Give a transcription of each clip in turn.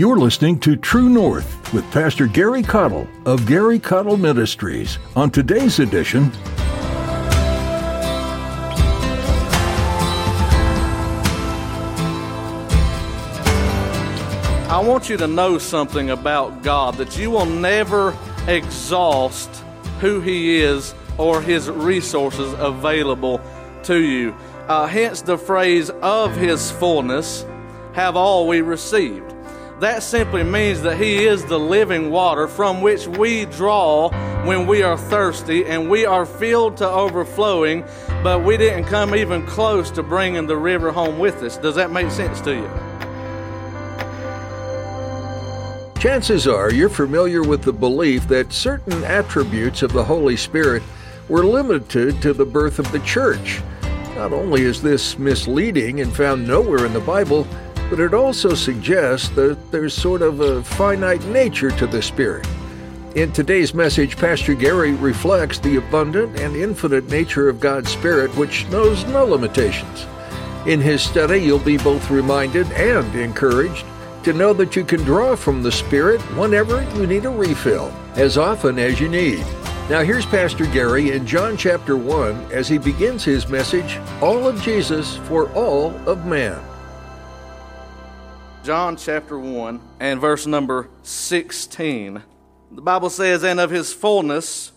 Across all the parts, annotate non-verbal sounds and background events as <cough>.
You're listening to True North with Pastor Gary Caudill of Gary Caudill Ministries. On today's edition, I want you to know something about God that you will never exhaust who He is or His resources available to you. Uh, hence the phrase of His fullness have all we received. That simply means that He is the living water from which we draw when we are thirsty and we are filled to overflowing, but we didn't come even close to bringing the river home with us. Does that make sense to you? chances are you're familiar with the belief that certain attributes of the Holy Spirit were limited to the birth of the church. Not only is this misleading and found nowhere in the Bible, but it also suggests that there's sort of a finite nature to the Spirit. In today's message, Pastor Gary reflects the abundant and infinite nature of God's Spirit, which knows no limitations. In his study, you'll be both reminded and encouraged to know that you can draw from the Spirit whenever you need a refill, as often as you need. Now, here's Pastor Gary in John chapter 1 as he begins his message All of Jesus for All of Man. John chapter 1 and verse number 16. The Bible says, And of his fullness,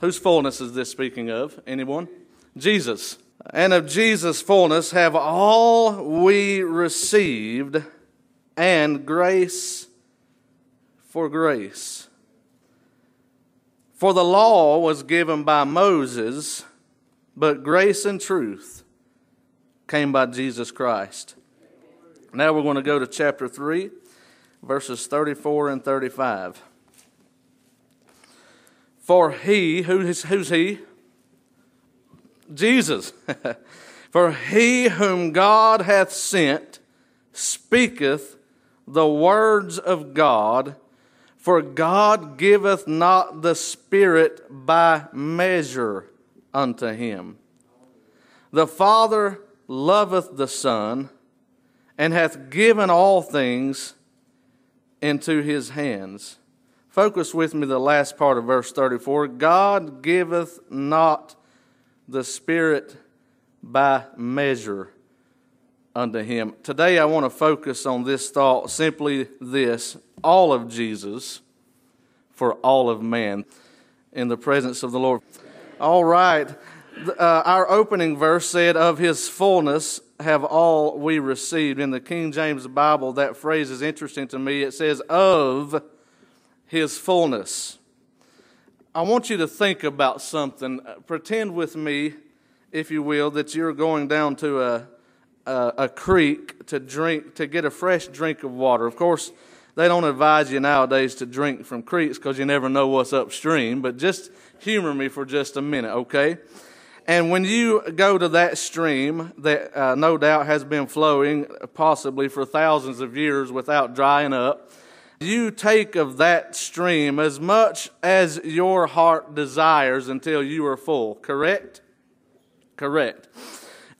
whose fullness is this speaking of? Anyone? Jesus. And of Jesus' fullness have all we received and grace for grace. For the law was given by Moses, but grace and truth came by Jesus Christ. Now we're going to go to chapter 3, verses 34 and 35. For he, who's, who's he? Jesus. <laughs> For he whom God hath sent speaketh the words of God, for God giveth not the Spirit by measure unto him. The Father loveth the Son, and hath given all things into his hands. Focus with me the last part of verse 34. God giveth not the Spirit by measure unto him. Today I want to focus on this thought simply this all of Jesus for all of man in the presence of the Lord. All right. Uh, our opening verse said, Of his fullness have all we received. In the King James Bible, that phrase is interesting to me. It says, Of his fullness. I want you to think about something. Uh, pretend with me, if you will, that you're going down to a a, a creek to drink to get a fresh drink of water. Of course, they don't advise you nowadays to drink from creeks because you never know what's upstream. But just humor me for just a minute, okay? And when you go to that stream that uh, no doubt has been flowing possibly for thousands of years without drying up, you take of that stream as much as your heart desires until you are full, correct? Correct.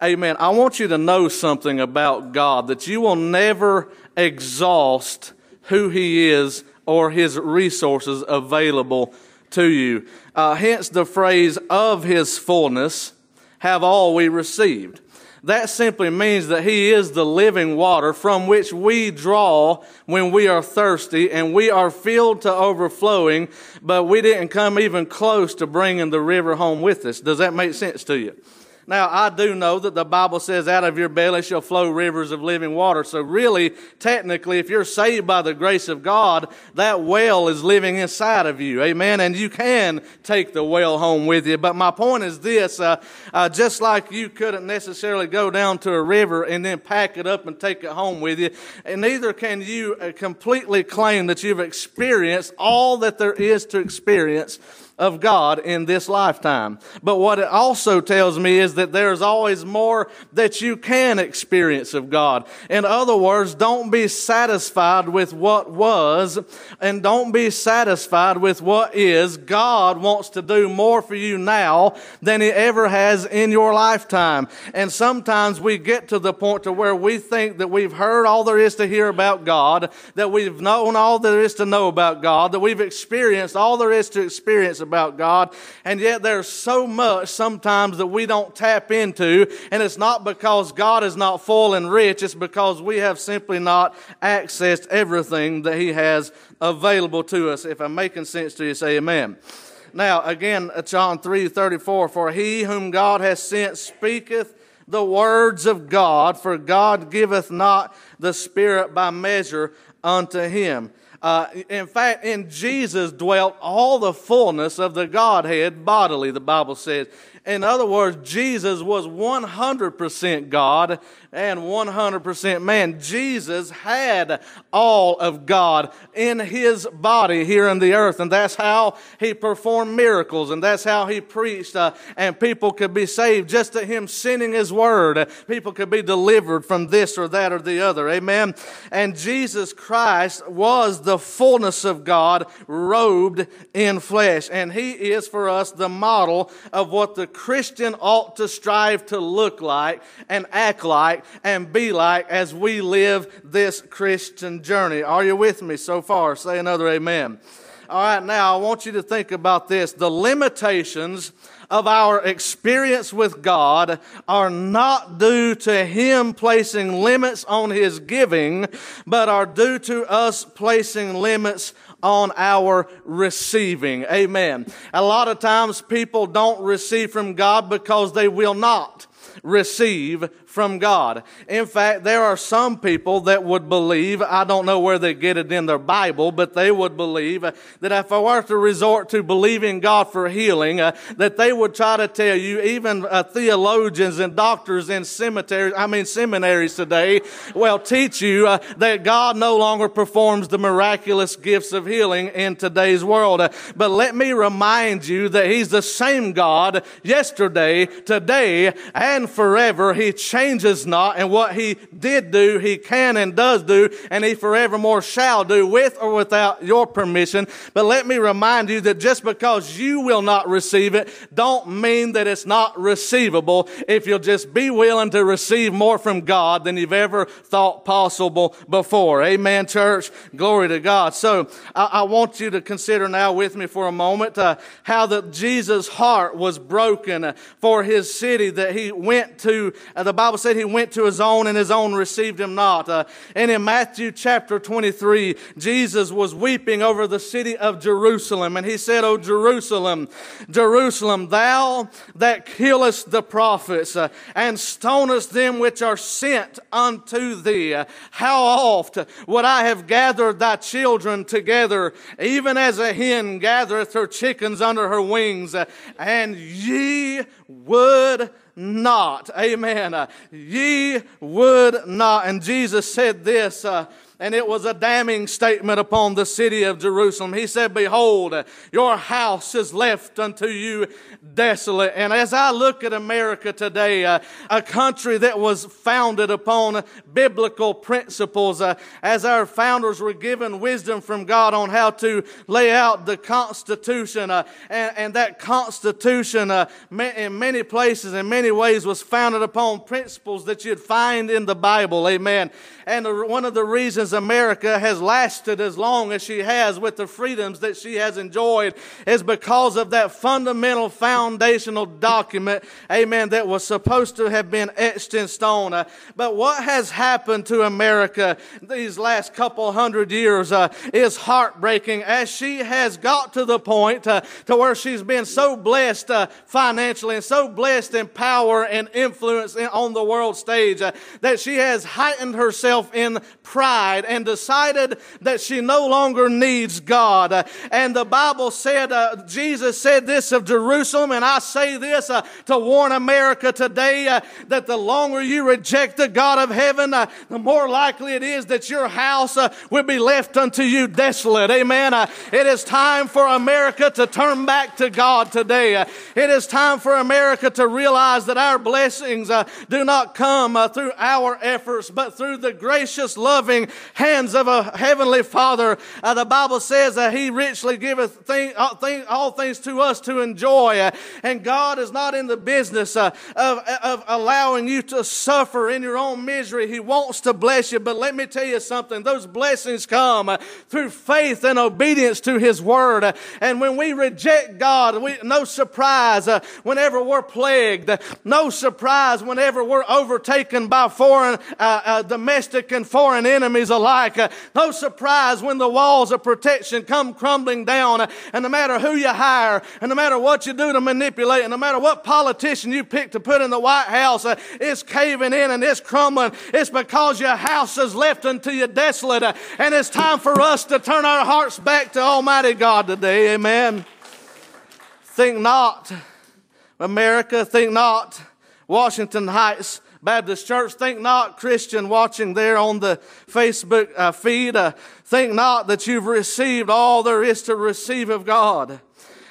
Amen. I want you to know something about God that you will never exhaust who He is or His resources available to you. Uh, hence the phrase of His fullness have all we received. That simply means that He is the living water from which we draw when we are thirsty and we are filled to overflowing, but we didn't come even close to bringing the river home with us. Does that make sense to you? Now, I do know that the Bible says, out of your belly shall flow rivers of living water. So, really, technically, if you're saved by the grace of God, that well is living inside of you. Amen. And you can take the well home with you. But my point is this uh, uh, just like you couldn't necessarily go down to a river and then pack it up and take it home with you, and neither can you uh, completely claim that you've experienced all that there is to experience of God in this lifetime. But what it also tells me is that there's always more that you can experience of God. In other words, don't be satisfied with what was and don't be satisfied with what is. God wants to do more for you now than he ever has in your lifetime. And sometimes we get to the point to where we think that we've heard all there is to hear about God, that we've known all there is to know about God, that we've experienced all there is to experience about God, and yet there's so much sometimes that we don't tap into, and it's not because God is not full and rich, it's because we have simply not accessed everything that He has available to us. If I'm making sense to you, say amen. Now, again, uh, John 3 34, for he whom God has sent speaketh the words of God, for God giveth not the Spirit by measure unto him. Uh, in fact, in Jesus dwelt all the fullness of the Godhead bodily, the Bible says. In other words, Jesus was 100% God and 100% man. Jesus had all of God in his body here in the earth, and that's how he performed miracles, and that's how he preached, uh, and people could be saved just to him sending his word. People could be delivered from this or that or the other. Amen. And Jesus Christ was the fullness of God robed in flesh, and he is for us the model of what the Christian ought to strive to look like and act like and be like as we live this Christian journey. Are you with me so far? Say another amen. All right, now I want you to think about this. The limitations of our experience with God are not due to Him placing limits on His giving, but are due to us placing limits on our receiving. Amen. A lot of times people don't receive from God because they will not receive from God. In fact, there are some people that would believe, I don't know where they get it in their Bible, but they would believe that if I were to resort to believing God for healing, uh, that they would try to tell you, even uh, theologians and doctors in cemeteries, I mean seminaries today, will teach you uh, that God no longer performs the miraculous gifts of healing in today's world. But let me remind you that He's the same God yesterday, today, and forever. He changed changes not, and what he did do, he can and does do, and he forevermore shall do with or without your permission. But let me remind you that just because you will not receive it, don't mean that it's not receivable if you'll just be willing to receive more from God than you've ever thought possible before. Amen, church. Glory to God. So I, I want you to consider now with me for a moment uh, how that Jesus' heart was broken for his city that he went to. Uh, the Bible Bible said he went to his own and his own received him not. Uh, and in Matthew chapter 23, Jesus was weeping over the city of Jerusalem. And he said, O Jerusalem, Jerusalem, thou that killest the prophets uh, and stonest them which are sent unto thee, uh, how oft would I have gathered thy children together, even as a hen gathereth her chickens under her wings, uh, and ye would not. Amen. Uh, ye would not. And Jesus said this. Uh, and it was a damning statement upon the city of Jerusalem. He said, Behold, your house is left unto you desolate. And as I look at America today, uh, a country that was founded upon biblical principles, uh, as our founders were given wisdom from God on how to lay out the Constitution, uh, and, and, that Constitution, uh, in many places, in many ways, was founded upon principles that you'd find in the Bible. Amen. And one of the reasons America has lasted as long as she has with the freedoms that she has enjoyed is because of that fundamental foundational document, amen, that was supposed to have been etched in stone. Uh, but what has happened to America these last couple hundred years uh, is heartbreaking as she has got to the point uh, to where she's been so blessed uh, financially and so blessed in power and influence in, on the world stage uh, that she has heightened herself in pride died and decided that she no longer needs God. And the Bible said, uh, Jesus said this of Jerusalem, and I say this uh, to warn America today uh, that the longer you reject the God of heaven, uh, the more likely it is that your house uh, will be left unto you desolate. Amen. Uh, it is time for America to turn back to God today. it is time for America to realize that our blessings do not come through our efforts, but through the gracious, loving hands of a heavenly Father. the Bible says that He richly giveth thing, all, thing, all things to us to enjoy. and God is not in the business of, of allowing you to suffer in your own misery. He wants to bless you. But let me tell you something those blessings come uh, through faith and obedience to His Word. Uh, and when we reject God, we, no surprise uh, whenever we're plagued, no surprise whenever we're overtaken by foreign, uh, uh, domestic and foreign enemies alike, uh, no surprise when the walls of protection come crumbling down. Uh, and no matter who you hire, and no matter what you do to manipulate, and no matter what politician you pick to put in the White House, uh, it's caving in and it's crumbling. It's because your house is left unto you desolate. Uh, and it's time for us to turn our hearts back to Almighty God today. Amen. Think not, America, think not, Washington Heights. Baptist Church. Think not, Christian, watching there on the Facebook uh, feed. Uh, think not that you've received all there is to receive of God.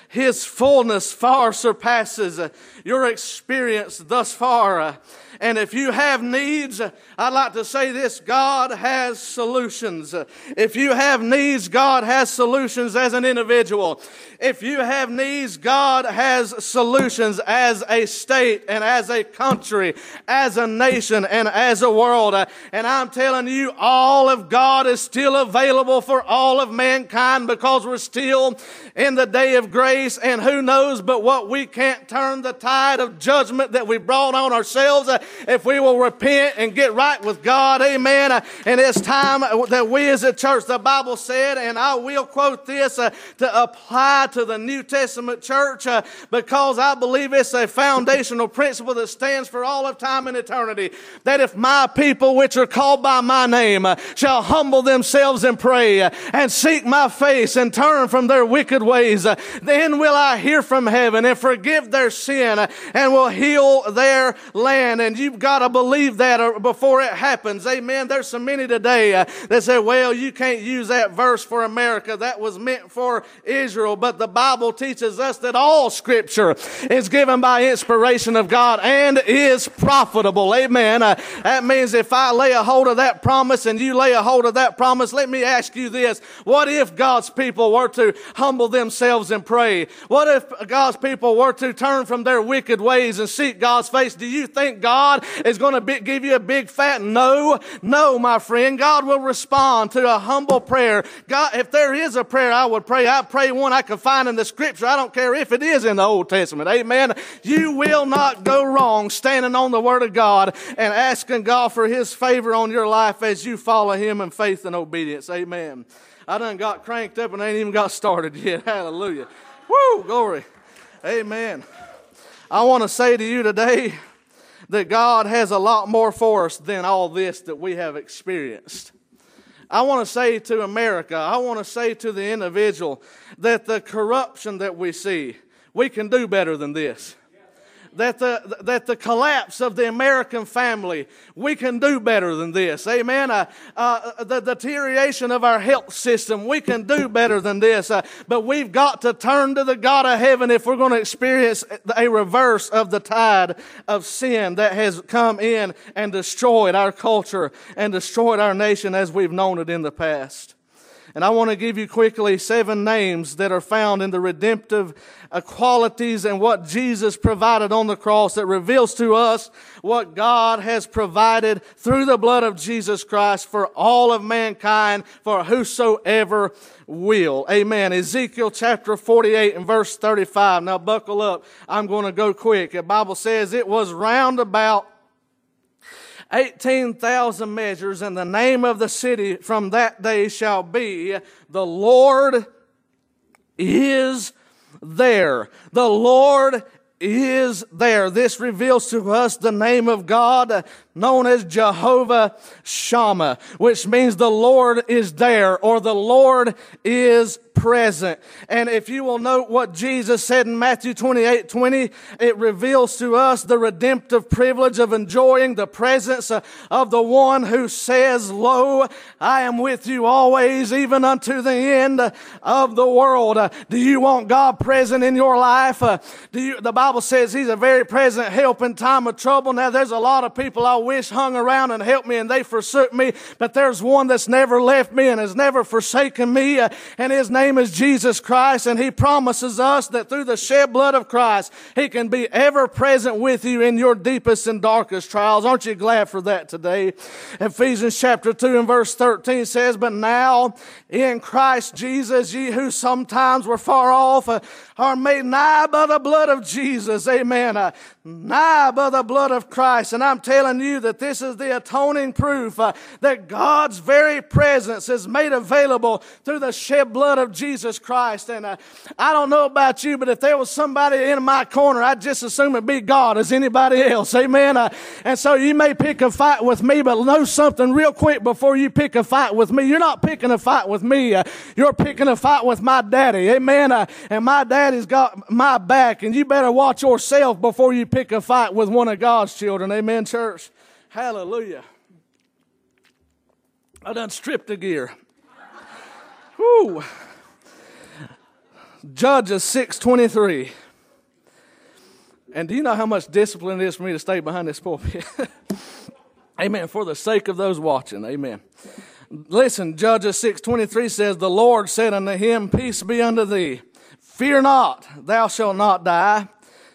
His fullness far surpasses uh, your experience thus far. And if you have needs, I'd like to say this God has solutions. If you have needs, God has solutions as an individual. If you have needs, God has solutions as a state and as a country, as a nation and as a world. And I'm telling you, all of God is still available for all of mankind because we're still in the day of grace. And who knows but what we can't turn the tide of judgment that we brought on ourselves if we will repent and get right with God. Amen. And it's time that we as a church, the Bible said, and I will quote this uh, to apply to the New Testament church uh, because I believe it's a foundational principle that stands for all of time and eternity. That if my people, which are called by my name, uh, shall humble themselves and pray uh, and seek my face and turn from their wicked ways, uh, then will I hear from heaven and forgive their sin uh, and will heal their land. And you've got to believe that before it happens. Amen. There's so many today uh, that say, well, you can't use that verse for America. That was meant for Israel. But the Bible teaches us that all scripture is given by inspiration of God and is profitable. Amen. Uh, that means if I lay a hold of that promise and you lay a hold of that promise, let me ask you this. What if God's people were to humble themselves and pray? What if God's people were to turn from their wicked ways and seek God's face? Do you think God is going to give you a big fat no? No, my friend. God will respond to a humble prayer. God, if there is a prayer I would pray, I pray one I can find in the scripture. I don't care if it is in the Old Testament. Amen. You will not go wrong standing on the Word of God and asking God for His favor on your life as you follow Him in faith and obedience. Amen. I done got cranked up and ain't even got started yet. <laughs> Hallelujah. Woo, glory. Amen. I want to say to you today, that God has a lot more for us than all this that we have experienced. I want to say to America, I want to say to the individual that the corruption that we see, we can do better than this that the, that the collapse of the American family, we can do better than this. Amen. Uh, uh, the deterioration of our health system, we can do better than this. Uh, but we've got to turn to the God of heaven if we're going to experience a reverse of the tide of sin that has come in and destroyed our culture and destroyed our nation as we've known it in the past. And I want to give you quickly seven names that are found in the redemptive uh, qualities and what Jesus provided on the cross that reveals to us what God has provided through the blood of Jesus Christ for all of mankind, for whosoever will. Amen. Ezekiel chapter 48 and verse 35. Now buckle up. I'm going to go quick. The Bible says it was round about 18,000 measures, and the name of the city from that day shall be the Lord is there. The Lord is there. This reveals to us the name of God known as Jehovah Shammah, which means the Lord is there or the Lord is present. And if you will note what Jesus said in Matthew 28, 20, it reveals to us the redemptive privilege of enjoying the presence uh, of the one who says, Lo, I am with you always, even unto the end of the world. Uh, do you want God present in your life? Uh, do you, the Bible says He's a very present help in time of trouble. Now there's a lot of people I wish hung around and helped me and they forsook me, but there's one that's never left me and has never forsaken me, uh, and his name is Jesus Christ, and he promises us that through the shed blood of Christ, he can be ever present with you in your deepest and darkest trials. Aren't you glad for that today? Ephesians chapter 2 and verse 13 says, But now in Christ Jesus, ye who sometimes were far off uh, are made nigh by the blood of Jesus. Amen. Uh, nigh by the blood of Christ. And I'm telling you that this is the atoning proof uh, that God's very presence is made available through the shed blood of Jesus Christ. And uh, I don't know about you, but if there was somebody in my corner, I'd just assume it'd be God as anybody else. Amen. Uh, and so you may pick a fight with me, but know something real quick before you pick a fight with me. You're not picking a fight with me. Uh, you're picking a fight with my daddy. Amen. Uh, and my daddy's got my back, and you better watch yourself before you pick a fight with one of God's children. Amen, church. Hallelujah. I done stripped the gear. Whoo. Judges 623. And do you know how much discipline it is for me to stay behind this pulpit? <laughs> amen. For the sake of those watching. Amen. Listen, Judges 623 says, The Lord said unto him, Peace be unto thee. Fear not, thou shalt not die.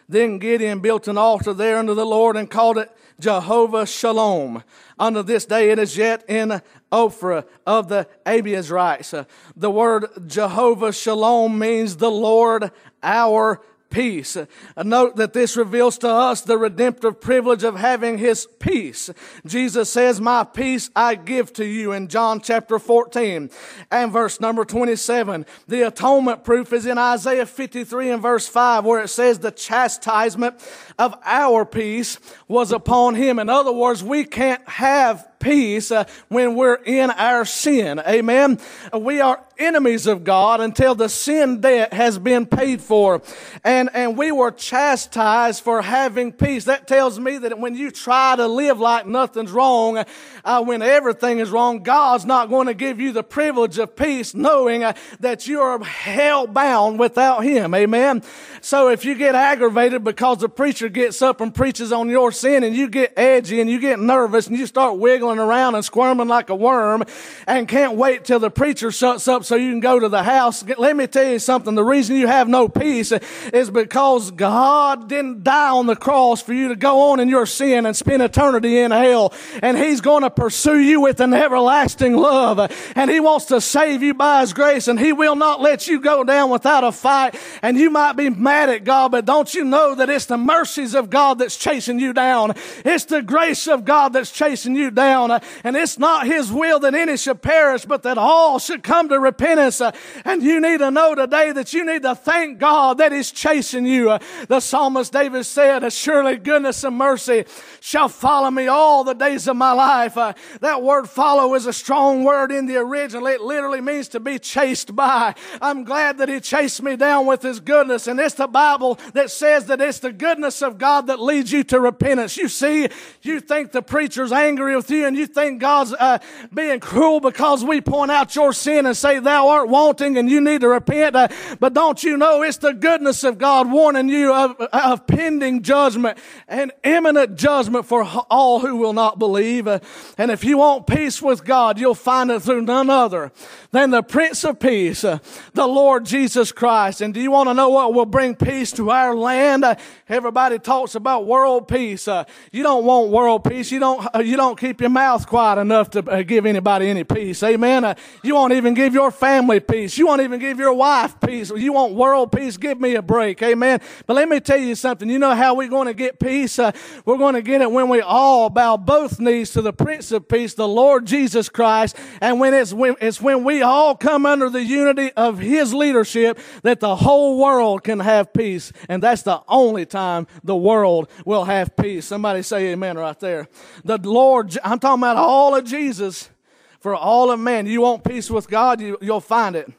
Then Gideon built an altar there unto the Lord and called it Jehovah Shalom. Unto this day it is yet in Ophrah of the Abiezrites. The word Jehovah Shalom means the Lord our peace. Note that this reveals to us the redemptive privilege of having his peace. Jesus says, My peace I give to you in John chapter 14 and verse number 27. The atonement proof is in Isaiah 53 and verse 5 where it says the chastisement of our peace was upon him. In other words, we can't have peace uh, when we're in our sin. Amen. We are enemies of God until the sin debt has been paid for. And, and we were chastised for having peace. That tells me that when you try to live like nothing's wrong, uh, when everything is wrong, God's not going to give you the privilege of peace knowing uh, that you're hell bound without Him. Amen. So if you get aggravated because the preacher gets up and preaches on your sin and you get edgy and you get nervous and you start wiggling around and squirming like a worm and can't wait till the preacher shuts up so you can go to the house. Let me tell you something. The reason you have no peace is because God didn't die on the cross for you to go on in your sin and spend eternity in hell. And He's going to pursue you with an everlasting love. And He wants to save you by His grace and He will not let you go down without a fight. And you might be mad at God, but don't you know that it's the mercies of God that's chasing you down? It's the grace of God that's chasing you down. And it's not His will that any should perish, but that all should come to repentance uh, and you need to know today that you need to thank God that He's chasing you. Uh, the psalmist David said, Surely goodness and mercy shall follow me all the days of my life. Uh, that word follow is a strong word in the original. It literally means to be chased by. I'm glad that He chased me down with His goodness. And it's the Bible that says that it's the goodness of God that leads you to repentance. You see, you think the preacher's angry with you and you think God's uh, being cruel because we point out your sin and say, Thou art wanting and you need to repent. Uh, but don't you know it's the goodness of God warning you of, of pending judgment and imminent judgment for all who will not believe. Uh, and if you want peace with God, you'll find it through none other than the Prince of Peace, uh, the Lord Jesus Christ. And do you want to know what will bring peace to our land? Uh, everybody talks about world peace. Uh, you don't want world peace. You don't, uh, you don't keep your mouth quiet enough to give anybody any peace. Amen. you won't even give your family peace. You won't even give your wife peace. You want world peace. Give me a break. Amen. But let me tell you something. You know how we're going to get peace? Uh, we're going to get it when we all bow both knees to the Prince of Peace, the Lord Jesus Christ. And when it's when, it's when we all come under the unity of His leadership that the whole world can have peace. And that's the only time the world will have peace. Somebody say amen right there. The Lord, I'm talking about all of Jesus for all of man. You want peace with God, you, you'll find it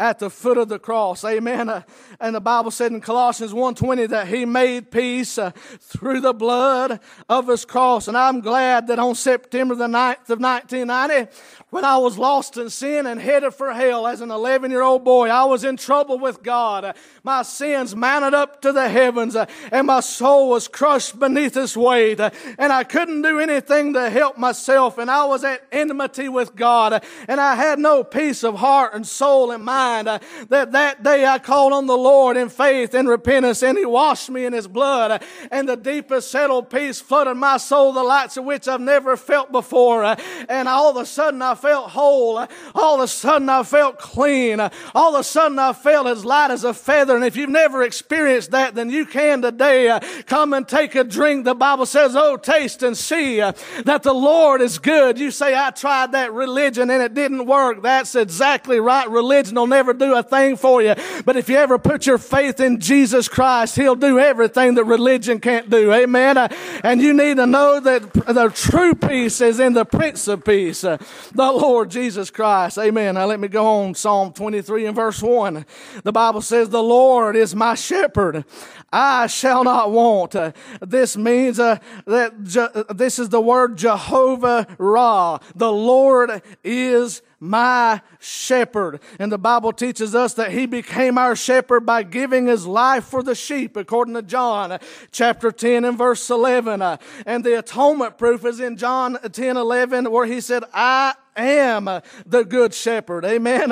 at the foot of the cross. Amen. Uh, and the Bible said in Colossians 1.20 that he made peace uh, through the blood of his cross. And I'm glad that on September the 9th of 1990, when I was lost in sin and headed for hell as an 11 year old boy. I was in trouble with God. My sins mounted up to the heavens and my soul was crushed beneath its weight. And I couldn't do anything to help myself. And I was at enmity with God. And I had no peace of heart and soul and mind. Uh, that that day I called on the Lord in faith and repentance and He washed me in His blood. Uh, and the deepest settled peace flooded my soul, the lights of which I've never felt before. Uh, and all of a sudden I felt whole. All of a sudden I felt clean. All of a sudden I felt as light as a feather. And if you've never experienced that, then you can today come and take a drink. The Bible says, Oh, taste and see that the Lord is good. You say, I tried that religion and it didn't work. That's exactly right. Religion will never do a thing for you. But if you ever put your faith in Jesus Christ, He'll do everything that religion can't do. Amen. And you need to know that the true peace is in the Prince of Peace. The Lord Jesus Christ. Amen. Now let me go on. Psalm 23 and verse 1. The Bible says, The Lord is my shepherd. I shall not want. Uh, this means uh, that this is the word Jehovah Ra. The Lord is my shepherd. And the Bible teaches us that he became our shepherd by giving his life for the sheep, according to John chapter 10 and verse 11. Uh, and the atonement proof is in John 10 11, where he said, I am the good shepherd. Amen.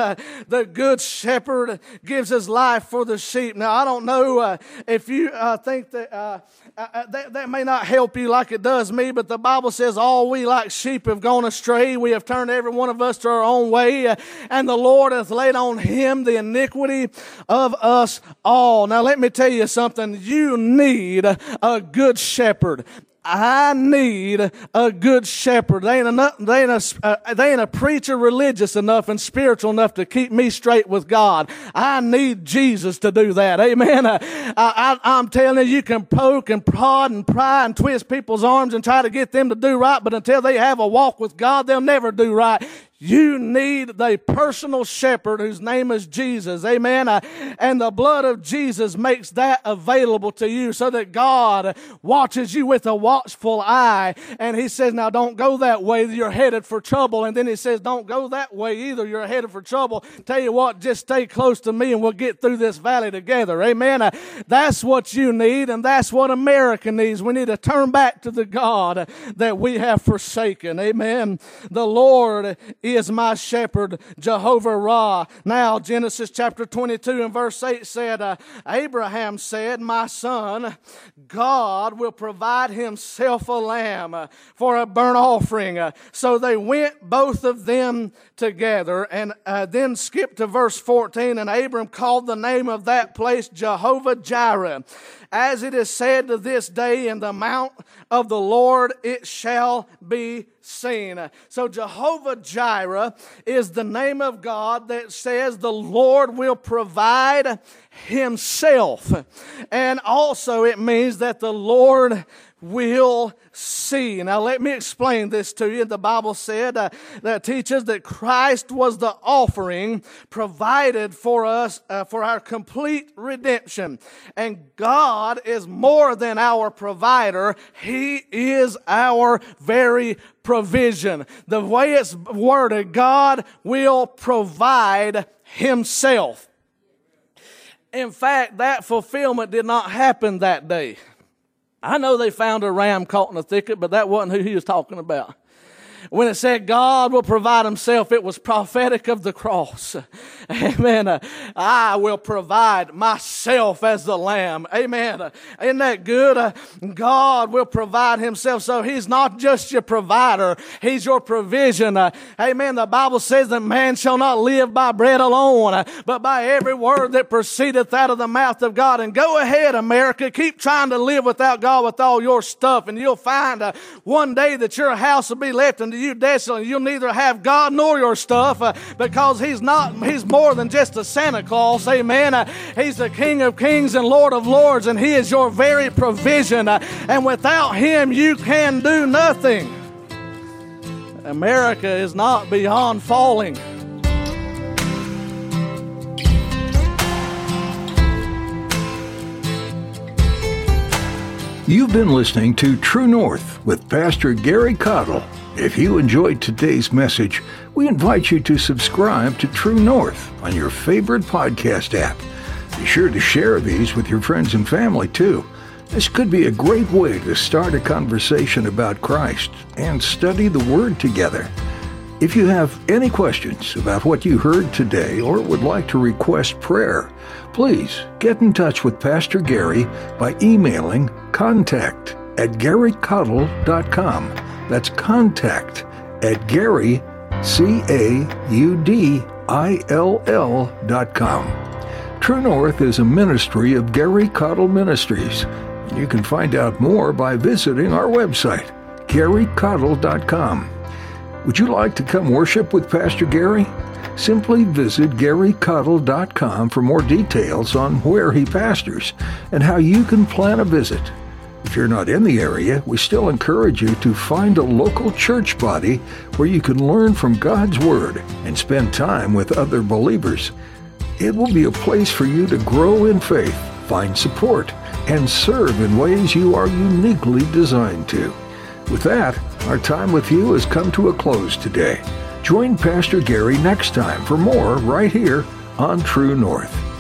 The good shepherd gives his life for the sheep. Now, I don't know uh, if you uh, think that, uh, that that may not help you like it does me, but the Bible says all we like sheep have gone astray. We have turned every one of us to our own way, and the Lord hath laid on him the iniquity of us all. Now, let me tell you something. You need a good shepherd. I need a good shepherd. They ain't, enough, they, ain't a, uh, they ain't a preacher religious enough and spiritual enough to keep me straight with God. I need Jesus to do that. Amen. Uh, <laughs> I, am telling you, you can poke and prod and pry and twist people's arms and try to get them to do right, but until they have a walk with God, they'll never do right. You need the personal shepherd whose name is Jesus. Amen. And the blood of Jesus makes that available to you so that God watches you with a watchful eye. And he says, now don't go that way. You're headed for trouble. And then he says, don't go that way either. You're headed for trouble. Tell you what, just stay close to me and we'll get through this valley together. Amen. That's what you need. And that's what America needs. We need to turn back to the God that we have forsaken. Amen. The Lord is my shepherd, Jehovah Ra. Now, Genesis chapter 22 and verse 8 said, uh, Abraham said, My son, God will provide himself a lamb uh, for a burnt offering. Uh, so they went both of them together and uh, then skipped to verse 14 and Abram called the name of that place Jehovah Jireh. As it is said to this day in the mount of the Lord it shall be seen. So Jehovah Jireh is the name of God that says the Lord will provide himself. And also it means that the Lord will see. Now, let me explain this to you. The Bible said uh, that teaches that Christ was the offering provided for us uh, for our complete redemption. And God is more than our provider, He is our very provision. The way it's worded, God will provide Himself. In fact, that fulfillment did not happen that day. I know they found a ram caught in a thicket, but that wasn't who he was talking about. When it said God will provide himself, it was prophetic of the cross. <laughs> Amen. I will provide myself as the lamb. Amen. Isn't that good? God will provide himself. So he's not just your provider. He's your provision. Amen. The Bible says that man shall not live by bread alone, but by every word that proceedeth out of the mouth of God. And go ahead, America. Keep trying to live without God with all your stuff and you'll find uh, one day that your house will be left unto you desolate. You'll neither have God nor your stuff uh, because He's not, He's more than just a Santa Claus. Amen. Uh, he's the King of kings and Lord of lords, and He is your very provision. Uh, and without Him, you can do nothing. America is not beyond falling. You've been listening to True North with Pastor Gary Caudill. If you enjoyed today's message, we invite you to subscribe to True North on your favorite podcast app. Be sure to share these with your friends and family too. This could be a great way to start a conversation about Christ and study the Word together. If you have any questions about what you heard today or would like to request prayer, please get in touch with Pastor Gary by emailing contact at garycaudill.com. That's contact at Gary, C A U D I L L dot com. True North is a ministry of Gary Caudill Ministries. You can find out more by visiting our website, garycaudill.com. Would you like to come worship with Pastor Gary? Simply visit garycaudill.com for more details on where he pastors and how you can plan a visit. If you're not in the area, we still encourage you to find a local church body where you can learn from God's Word and spend time with other believers. It will be a place for you to grow in faith, find support, and serve in ways you are uniquely designed to. With that, our time with you has come to a close today. Join Pastor Gary next time for more right here on True North.